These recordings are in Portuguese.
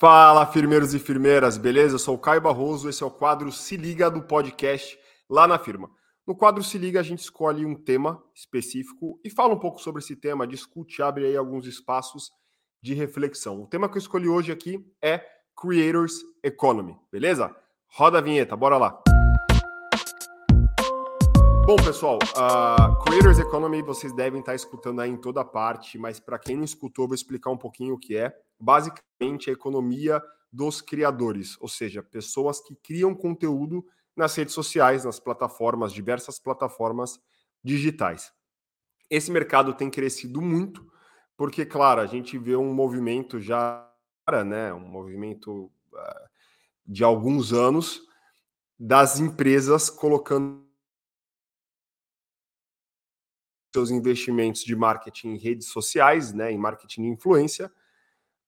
Fala, firmeiros e firmeiras, beleza? Eu sou o Caio Barroso, esse é o quadro Se Liga do podcast lá na firma. No quadro Se Liga, a gente escolhe um tema específico e fala um pouco sobre esse tema, discute, abre aí alguns espaços de reflexão. O tema que eu escolhi hoje aqui é Creators Economy, beleza? Roda a vinheta, bora lá. Bom, pessoal, uh, Creators Economy vocês devem estar escutando aí em toda parte, mas para quem não escutou, vou explicar um pouquinho o que é. Basicamente, a economia dos criadores, ou seja, pessoas que criam conteúdo nas redes sociais, nas plataformas, diversas plataformas digitais. Esse mercado tem crescido muito, porque, claro, a gente vê um movimento já, né, um movimento uh, de alguns anos das empresas colocando seus investimentos de marketing em redes sociais, né, em marketing de influência,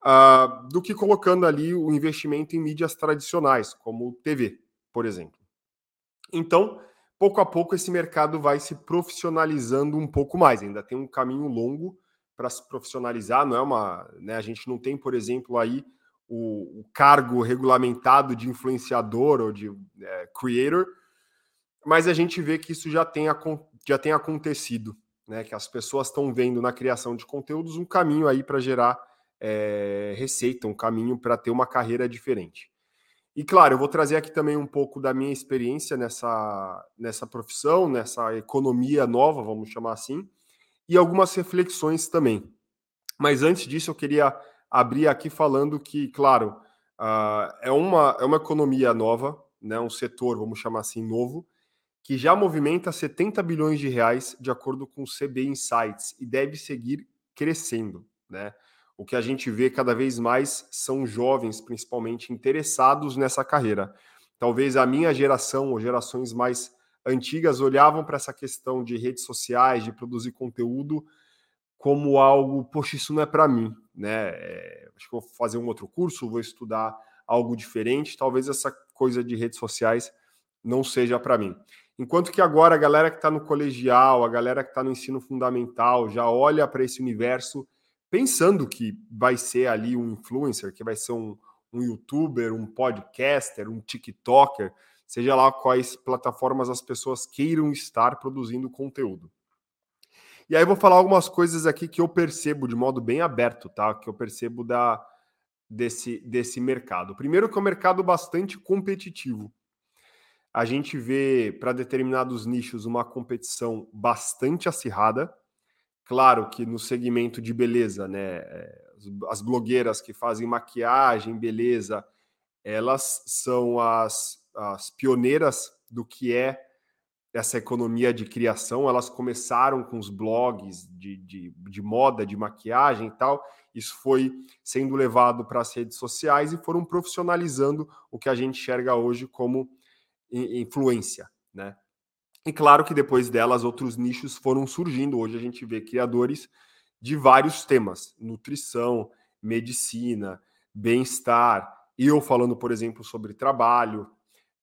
uh, do que colocando ali o investimento em mídias tradicionais, como TV, por exemplo. Então, pouco a pouco, esse mercado vai se profissionalizando um pouco mais. Ainda tem um caminho longo para se profissionalizar, não é uma. Né, a gente não tem, por exemplo, aí o, o cargo regulamentado de influenciador ou de é, creator, mas a gente vê que isso já tem, já tem acontecido né, que as pessoas estão vendo na criação de conteúdos um caminho aí para gerar é, receita, um caminho para ter uma carreira diferente. E claro, eu vou trazer aqui também um pouco da minha experiência nessa, nessa profissão, nessa economia nova, vamos chamar assim, e algumas reflexões também. Mas antes disso, eu queria abrir aqui falando que, claro, uh, é, uma, é uma economia nova, né, um setor, vamos chamar assim, novo, que já movimenta 70 bilhões de reais, de acordo com o CB Insights, e deve seguir crescendo. Né? O que a gente vê cada vez mais são jovens, principalmente, interessados nessa carreira. Talvez a minha geração, ou gerações mais antigas, olhavam para essa questão de redes sociais, de produzir conteúdo, como algo, poxa, isso não é para mim. Né? É, acho que vou fazer um outro curso, vou estudar algo diferente. Talvez essa coisa de redes sociais não seja para mim. Enquanto que agora a galera que está no colegial, a galera que está no ensino fundamental, já olha para esse universo pensando que vai ser ali um influencer, que vai ser um, um youtuber, um podcaster, um TikToker, seja lá quais plataformas as pessoas queiram estar produzindo conteúdo. E aí eu vou falar algumas coisas aqui que eu percebo de modo bem aberto, tá? Que eu percebo da desse, desse mercado. Primeiro que é um mercado bastante competitivo a gente vê para determinados nichos uma competição bastante acirrada. Claro que no segmento de beleza, né, eh, as blogueiras que fazem maquiagem, beleza, elas são as, as pioneiras do que é essa economia de criação. Elas começaram com os blogs de, de, de moda, de maquiagem e tal. Isso foi sendo levado para as redes sociais e foram profissionalizando o que a gente enxerga hoje como influência, né? E claro que depois delas outros nichos foram surgindo. Hoje a gente vê criadores de vários temas: nutrição, medicina, bem-estar. Eu falando, por exemplo, sobre trabalho,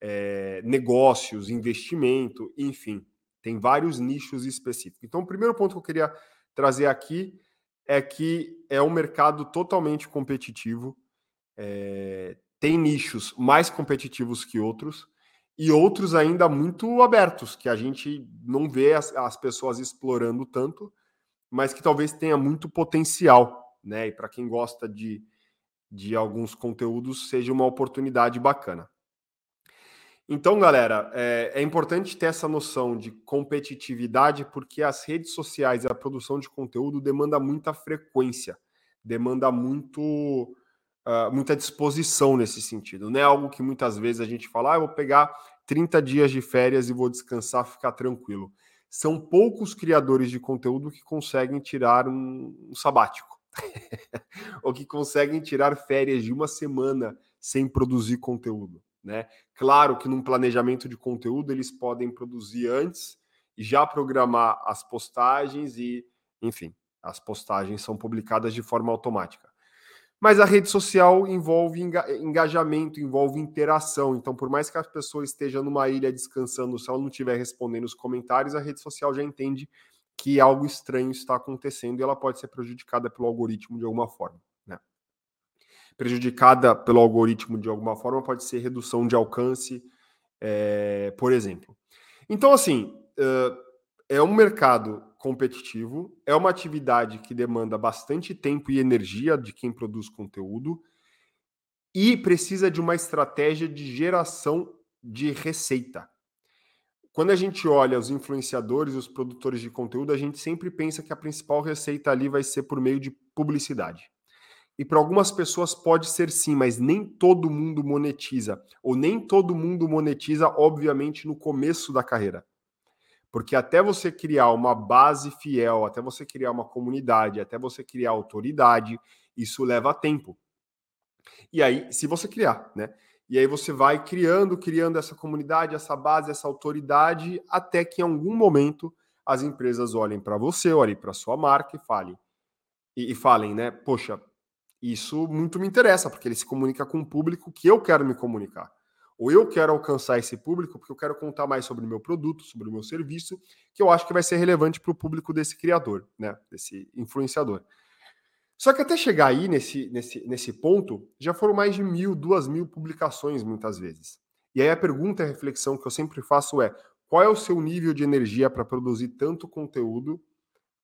é, negócios, investimento, enfim, tem vários nichos específicos. Então, o primeiro ponto que eu queria trazer aqui é que é um mercado totalmente competitivo. É, tem nichos mais competitivos que outros e outros ainda muito abertos, que a gente não vê as, as pessoas explorando tanto, mas que talvez tenha muito potencial, né? E para quem gosta de, de alguns conteúdos, seja uma oportunidade bacana. Então, galera, é, é, importante ter essa noção de competitividade, porque as redes sociais e a produção de conteúdo demanda muita frequência, demanda muito uh, muita disposição nesse sentido. Não é algo que muitas vezes a gente fala, ah, eu vou pegar 30 dias de férias e vou descansar, ficar tranquilo. São poucos criadores de conteúdo que conseguem tirar um, um sabático, ou que conseguem tirar férias de uma semana sem produzir conteúdo. Né? Claro que num planejamento de conteúdo eles podem produzir antes e já programar as postagens e, enfim, as postagens são publicadas de forma automática. Mas a rede social envolve engajamento, envolve interação. Então, por mais que a pessoa esteja numa ilha descansando, se ela não estiver respondendo os comentários, a rede social já entende que algo estranho está acontecendo e ela pode ser prejudicada pelo algoritmo de alguma forma. Né? prejudicada pelo algoritmo de alguma forma, pode ser redução de alcance, é, por exemplo. Então, assim, é um mercado competitivo, é uma atividade que demanda bastante tempo e energia de quem produz conteúdo e precisa de uma estratégia de geração de receita. Quando a gente olha os influenciadores, os produtores de conteúdo, a gente sempre pensa que a principal receita ali vai ser por meio de publicidade. E para algumas pessoas pode ser sim, mas nem todo mundo monetiza. Ou nem todo mundo monetiza, obviamente, no começo da carreira. Porque até você criar uma base fiel, até você criar uma comunidade, até você criar autoridade, isso leva tempo. E aí, se você criar, né? E aí você vai criando, criando essa comunidade, essa base, essa autoridade, até que em algum momento as empresas olhem para você, olhem para sua marca e falem. E, e, falem, né? Poxa, isso muito me interessa, porque ele se comunica com o público que eu quero me comunicar. Ou eu quero alcançar esse público porque eu quero contar mais sobre o meu produto, sobre o meu serviço, que eu acho que vai ser relevante para o público desse criador, né? Desse influenciador. Só que até chegar aí nesse, nesse, nesse ponto, já foram mais de mil, duas mil publicações muitas vezes. E aí a pergunta a reflexão que eu sempre faço é: qual é o seu nível de energia para produzir tanto conteúdo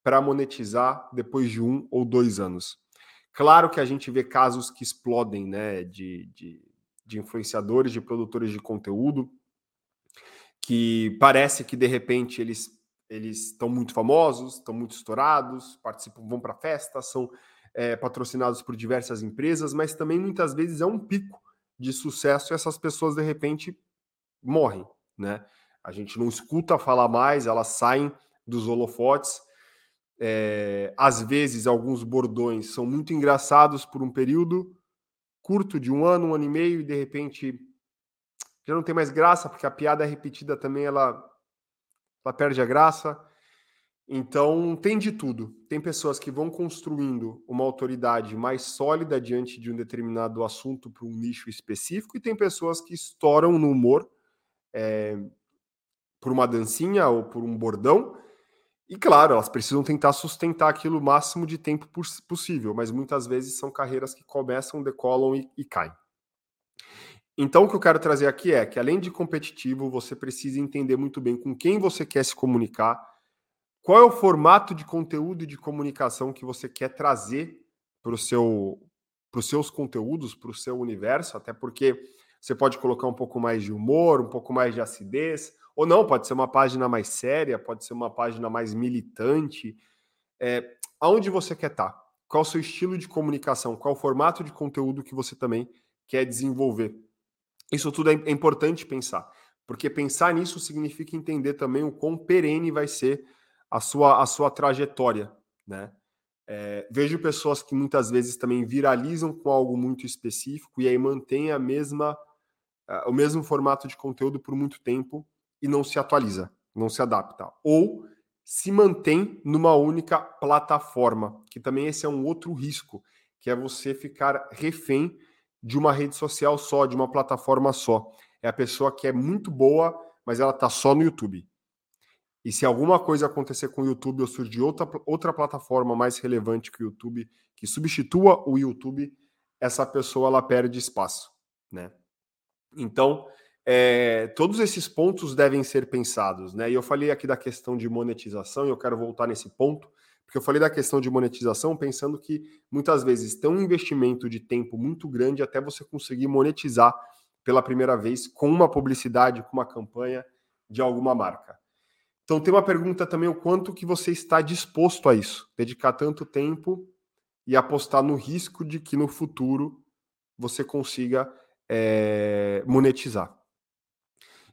para monetizar depois de um ou dois anos? Claro que a gente vê casos que explodem, né? De, de de influenciadores, de produtores de conteúdo, que parece que de repente eles eles estão muito famosos, estão muito estourados, participam, vão para festas, são é, patrocinados por diversas empresas, mas também muitas vezes é um pico de sucesso e essas pessoas de repente morrem, né? A gente não escuta falar mais, elas saem dos holofotes. É, às vezes, alguns bordões são muito engraçados por um período, curto de um ano, um ano e meio, e de repente já não tem mais graça, porque a piada repetida também ela, ela perde a graça. Então, tem de tudo. Tem pessoas que vão construindo uma autoridade mais sólida diante de um determinado assunto para um nicho específico, e tem pessoas que estouram no humor é, por uma dancinha ou por um bordão, e claro, elas precisam tentar sustentar aquilo o máximo de tempo possível, mas muitas vezes são carreiras que começam, decolam e, e caem. Então, o que eu quero trazer aqui é que, além de competitivo, você precisa entender muito bem com quem você quer se comunicar, qual é o formato de conteúdo e de comunicação que você quer trazer para seu, os seus conteúdos, para o seu universo, até porque você pode colocar um pouco mais de humor, um pouco mais de acidez, ou não, pode ser uma página mais séria, pode ser uma página mais militante. É, aonde você quer estar? Tá? Qual o seu estilo de comunicação? Qual o formato de conteúdo que você também quer desenvolver? Isso tudo é, é importante pensar, porque pensar nisso significa entender também o quão perene vai ser a sua, a sua trajetória, né? É, vejo pessoas que muitas vezes também viralizam com algo muito específico e aí mantém a mesma, o mesmo formato de conteúdo por muito tempo e não se atualiza, não se adapta. Ou se mantém numa única plataforma, que também esse é um outro risco, que é você ficar refém de uma rede social só, de uma plataforma só. É a pessoa que é muito boa, mas ela está só no YouTube. E se alguma coisa acontecer com o YouTube ou surgir outra, outra plataforma mais relevante que o YouTube, que substitua o YouTube, essa pessoa ela perde espaço, né? Então, é, todos esses pontos devem ser pensados, né? E eu falei aqui da questão de monetização, e eu quero voltar nesse ponto, porque eu falei da questão de monetização pensando que muitas vezes tem um investimento de tempo muito grande até você conseguir monetizar pela primeira vez com uma publicidade, com uma campanha de alguma marca. Então tem uma pergunta também o quanto que você está disposto a isso, dedicar tanto tempo e apostar no risco de que no futuro você consiga é, monetizar.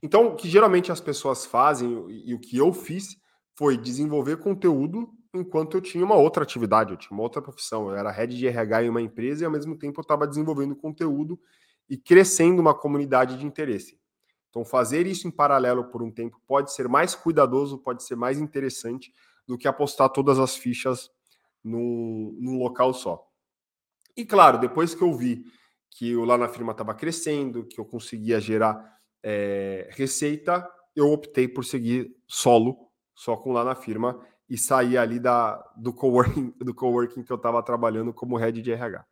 Então, o que geralmente as pessoas fazem, e o que eu fiz, foi desenvolver conteúdo enquanto eu tinha uma outra atividade, eu tinha uma outra profissão. Eu era head de RH em uma empresa e, ao mesmo tempo, eu estava desenvolvendo conteúdo e crescendo uma comunidade de interesse. Então, fazer isso em paralelo por um tempo pode ser mais cuidadoso, pode ser mais interessante do que apostar todas as fichas num, num local só. E, claro, depois que eu vi que o lá na firma estava crescendo, que eu conseguia gerar é, receita, eu optei por seguir solo, só com lá na firma, e sair ali da, do, coworking, do coworking que eu estava trabalhando como head de RH.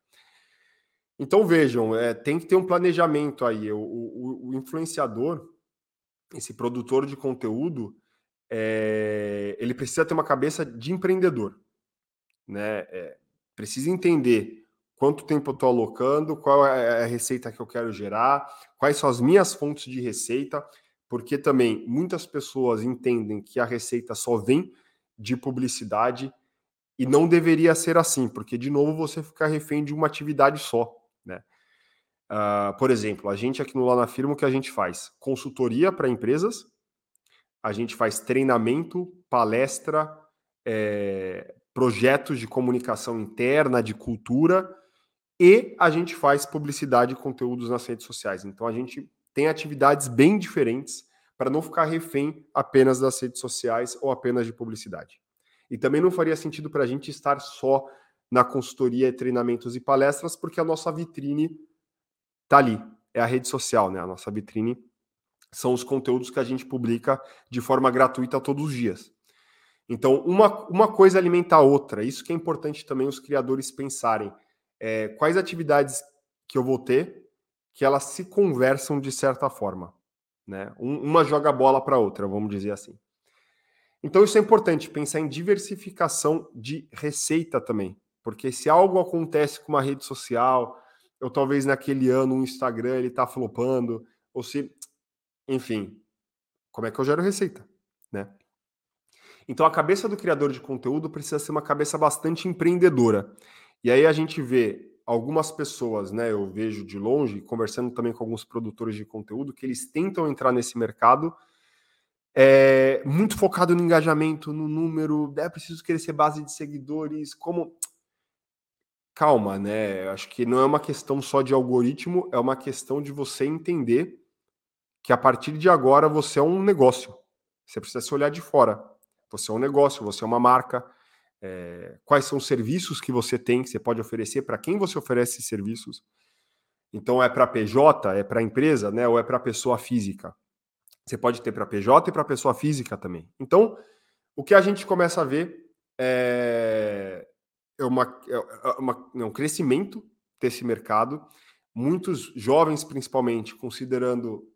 Então vejam, é, tem que ter um planejamento aí. O, o, o influenciador, esse produtor de conteúdo, é, ele precisa ter uma cabeça de empreendedor, né? É, precisa entender quanto tempo eu estou alocando, qual é a receita que eu quero gerar, quais são as minhas fontes de receita, porque também muitas pessoas entendem que a receita só vem de publicidade e não deveria ser assim, porque de novo você fica refém de uma atividade só, né? Uh, por exemplo, a gente aqui no Lá na Firma, o que a gente faz? Consultoria para empresas, a gente faz treinamento, palestra, é, projetos de comunicação interna, de cultura, e a gente faz publicidade e conteúdos nas redes sociais. Então a gente tem atividades bem diferentes para não ficar refém apenas das redes sociais ou apenas de publicidade. E também não faria sentido para a gente estar só na consultoria, treinamentos e palestras, porque a nossa vitrine está ali, é a rede social, né? A nossa vitrine são os conteúdos que a gente publica de forma gratuita todos os dias. Então, uma, uma coisa alimenta a outra. Isso que é importante também os criadores pensarem é, quais atividades que eu vou ter que elas se conversam de certa forma. Né? Um, uma joga bola para a outra, vamos dizer assim. Então isso é importante, pensar em diversificação de receita também. Porque se algo acontece com uma rede social, ou talvez naquele ano o Instagram ele está flopando, ou se, enfim, como é que eu gero receita, né? Então a cabeça do criador de conteúdo precisa ser uma cabeça bastante empreendedora. E aí a gente vê algumas pessoas, né, eu vejo de longe, conversando também com alguns produtores de conteúdo, que eles tentam entrar nesse mercado é, muito focado no engajamento, no número, é preciso crescer base de seguidores, como calma, né? Acho que não é uma questão só de algoritmo, é uma questão de você entender que a partir de agora você é um negócio. Você precisa se olhar de fora. Você é um negócio, você é uma marca, é, quais são os serviços que você tem, que você pode oferecer, para quem você oferece esses serviços. Então, é para PJ, é para empresa, né, ou é para pessoa física? Você pode ter para PJ e para pessoa física também. Então, o que a gente começa a ver é, é, uma, é, uma, é um crescimento desse mercado. Muitos jovens, principalmente, considerando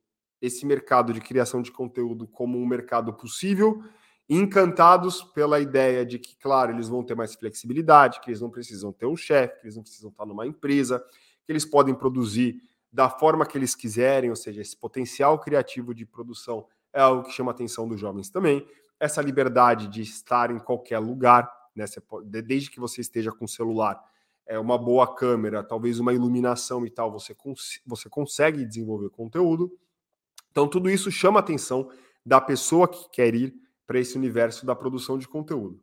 esse mercado de criação de conteúdo como um mercado possível encantados pela ideia de que, claro, eles vão ter mais flexibilidade, que eles não precisam ter um chefe, que eles não precisam estar numa empresa, que eles podem produzir da forma que eles quiserem, ou seja, esse potencial criativo de produção é algo que chama a atenção dos jovens também. Essa liberdade de estar em qualquer lugar, né, desde que você esteja com o celular, é uma boa câmera, talvez uma iluminação e tal, você, cons você consegue desenvolver conteúdo. Então, tudo isso chama a atenção da pessoa que quer ir para esse universo da produção de conteúdo.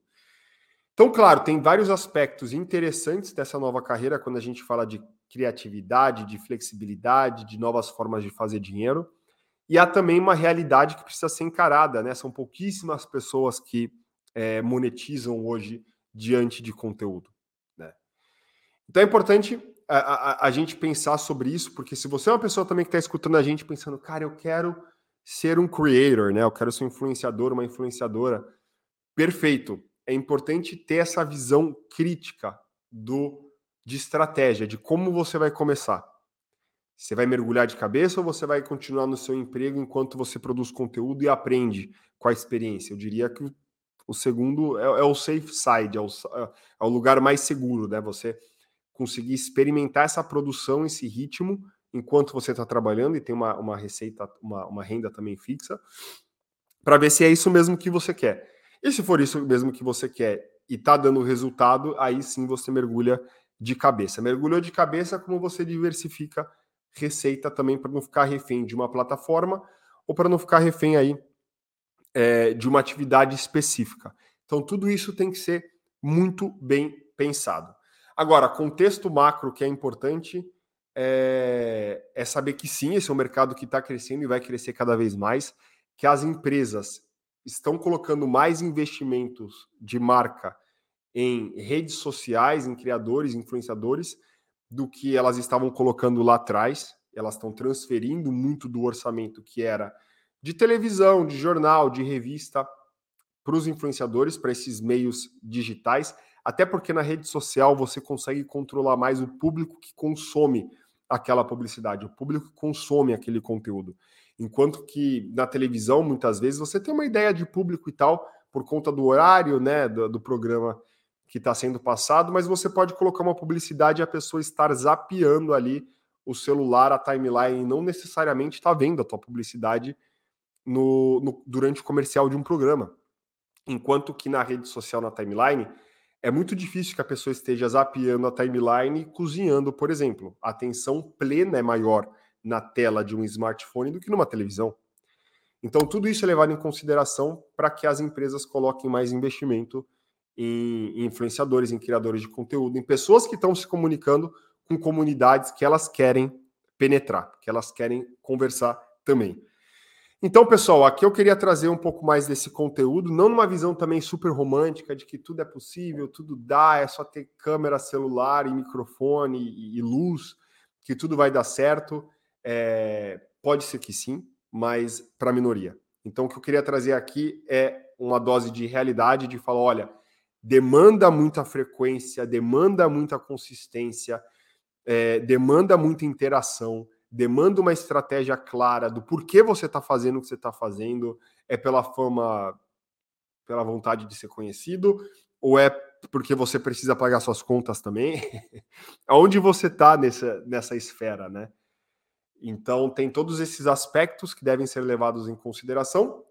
Então, claro, tem vários aspectos interessantes dessa nova carreira quando a gente fala de criatividade, de flexibilidade, de novas formas de fazer dinheiro. E há também uma realidade que precisa ser encarada, né? São pouquíssimas pessoas que é, monetizam hoje diante de conteúdo. Né? Então é importante a, a, a, gente pensar sobre isso, porque se você é uma pessoa também que está escutando a gente pensando, cara, eu quero ser um creator, né? Eu quero ser um influenciador, uma influenciadora. Perfeito. É importante ter essa visão crítica do de estratégia, de como você vai começar. Você vai mergulhar de cabeça ou você vai continuar no seu emprego enquanto você produz conteúdo e aprende com a experiência? Eu diria que o segundo é, é o safe side, é o, é o lugar mais seguro, né? Você conseguir experimentar essa produção, esse ritmo enquanto você está trabalhando e tem uma, uma receita, uma, uma renda também fixa, para ver se é isso mesmo que você quer. E se for isso mesmo que você quer e está dando resultado, aí sim você mergulha de cabeça. Mergulhou de cabeça como você diversifica receita também para não ficar refém de uma plataforma ou para não ficar refém aí é, de uma atividade específica. Então tudo isso tem que ser muito bem pensado. Agora, contexto macro que é importante é, é saber que sim, esse é um mercado que está crescendo e vai crescer cada vez mais, que as empresas estão colocando mais investimentos de marca em redes sociais, em criadores, influenciadores, do que elas estavam colocando lá atrás. Elas estão transferindo muito do orçamento que era de televisão, de jornal, de revista, para os influenciadores, para esses meios digitais, Até porque na rede social você consegue controlar mais o público que consome aquela publicidade, o público consome aquele conteúdo. Enquanto que na televisão, muitas vezes, você tem uma ideia de público e tal, por conta do horário né, do, do programa que está sendo passado, mas você pode colocar uma publicidade e a pessoa estar zapeando ali o celular, a timeline, não necessariamente está vendo a tua publicidade no, no, durante o comercial de um programa. Enquanto que na rede social, na timeline, é muito difícil que a pessoa esteja zapeando a timeline e cozinhando, por exemplo. A atenção plena é maior na tela de um smartphone do que numa televisão. Então, tudo isso é levado em consideração para que as empresas coloquem mais investimento em, influenciadores, em criadores de conteúdo, em pessoas que estão se comunicando com comunidades que elas querem penetrar, que elas querem conversar também. Então, pessoal, aqui eu queria trazer um pouco mais desse conteúdo, não numa visão também super romântica de que tudo é possível, tudo dá, é só ter câmera, celular e microfone e, luz, que tudo vai dar certo. É, pode ser que sim, mas para a minoria. Então, o que eu queria trazer aqui é uma dose de realidade, de falar: olha, demanda muita frequência, demanda muita consistência, é, demanda muita interação demanda uma estratégia clara do porquê você está fazendo o que você está fazendo, é pela fama, pela vontade de ser conhecido, ou é porque você precisa pagar suas contas também? Aonde você está nessa, nessa esfera, né? Então, tem todos esses aspectos que devem ser levados em consideração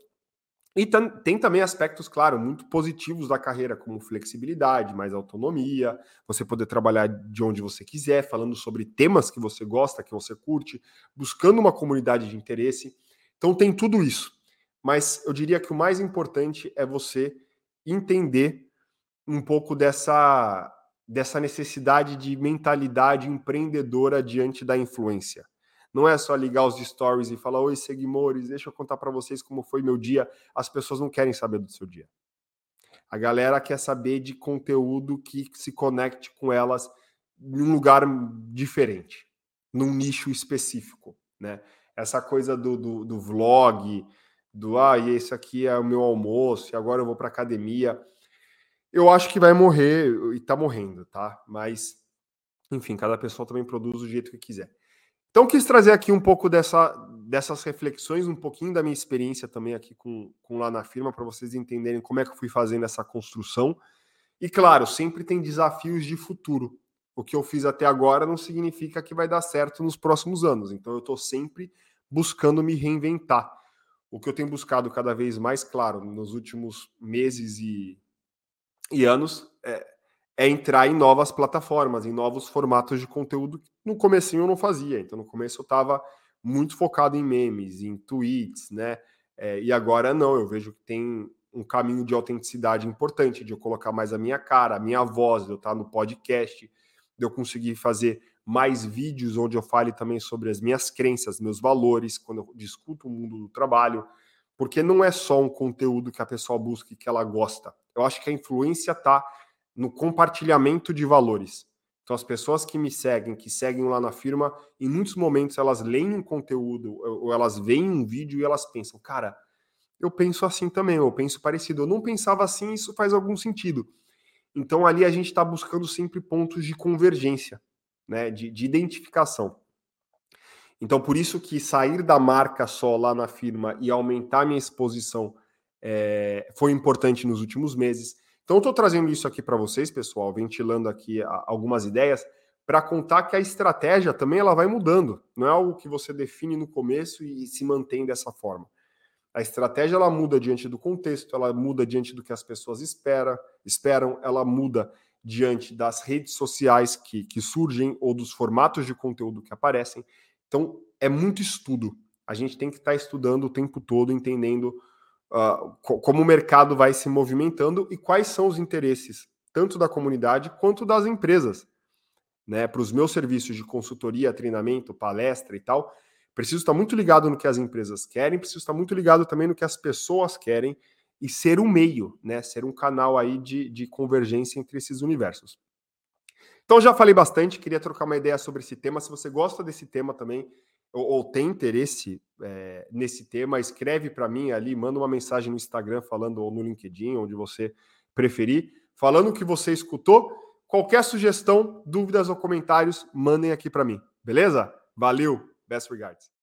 e tem também aspectos, claro, muito positivos da carreira, como flexibilidade, mais autonomia, você poder trabalhar de onde você quiser, falando sobre temas que você gosta, que você curte, buscando uma comunidade de interesse. Então tem tudo isso. Mas eu diria que o mais importante é você entender um pouco dessa, dessa necessidade de mentalidade empreendedora diante da influência. Não é só ligar os stories e falar: Oi, seguidores, deixa eu contar para vocês como foi meu dia. As pessoas não querem saber do seu dia. A galera quer saber de conteúdo que se conecte com elas em um lugar diferente, num nicho específico, né? Essa coisa do, do, do vlog, do ah, e esse aqui é o meu almoço, e agora eu vou para academia. Eu acho que vai morrer e tá morrendo, tá? Mas, enfim, cada pessoa também produz do jeito que quiser. Então, quis trazer aqui um pouco dessa, dessas reflexões, um pouquinho da minha experiência também aqui com, com lá na firma, para vocês entenderem como é que eu fui fazendo essa construção. E claro, sempre tem desafios de futuro. O que eu fiz até agora não significa que vai dar certo nos próximos anos. Então, eu estou sempre buscando me reinventar. O que eu tenho buscado cada vez mais, claro, nos últimos meses e, e anos, é, é entrar em novas plataformas, em novos formatos de conteúdo. No comecinho eu não fazia, então no começo eu estava muito focado em memes, em tweets, né? É, e agora não, eu vejo que tem um caminho de autenticidade importante, de eu colocar mais a minha cara, a minha voz, de eu estar no podcast, de eu conseguir fazer mais vídeos onde eu fale também sobre as minhas crenças, meus valores, quando eu discuto o mundo do trabalho, porque não é só um conteúdo que a pessoa busca e que ela gosta. Eu acho que a influência está no compartilhamento de valores. Então, as pessoas que me seguem, que seguem lá na firma, em muitos momentos elas leem um conteúdo ou elas veem um vídeo e elas pensam, cara, eu penso assim também, eu penso parecido. Eu não pensava assim, isso faz algum sentido. Então, ali a gente está buscando sempre pontos de convergência, né, de, de identificação. Então, por isso que sair da marca só lá na firma e aumentar minha exposição é, foi importante nos últimos meses então, estou trazendo isso aqui para vocês, pessoal, ventilando aqui algumas ideias, para contar que a estratégia também ela vai mudando. Não é algo que você define no começo e se mantém dessa forma. A estratégia ela muda diante do contexto, ela muda diante do que as pessoas espera, esperam, ela muda diante das redes sociais que, que surgem ou dos formatos de conteúdo que aparecem. Então, é muito estudo. A gente tem que estar tá estudando o tempo todo, entendendo uh, como o mercado vai se movimentando e quais são os interesses, tanto da comunidade quanto das empresas. Né, para os meus serviços de consultoria, treinamento, palestra e tal, preciso estar muito ligado no que as empresas querem, preciso estar muito ligado também no que as pessoas querem e ser um meio, né, ser um canal aí de, de convergência entre esses universos. Então já falei bastante, queria trocar uma ideia sobre esse tema. Se você gosta desse tema também, ou, ou tem interesse é, nesse tema, escreve para mim ali, manda uma mensagem no Instagram falando ou no LinkedIn, onde você preferir, falando que você escutou. Qualquer sugestão, dúvidas ou comentários, mandem aqui para mim. Beleza? Valeu. Best regards.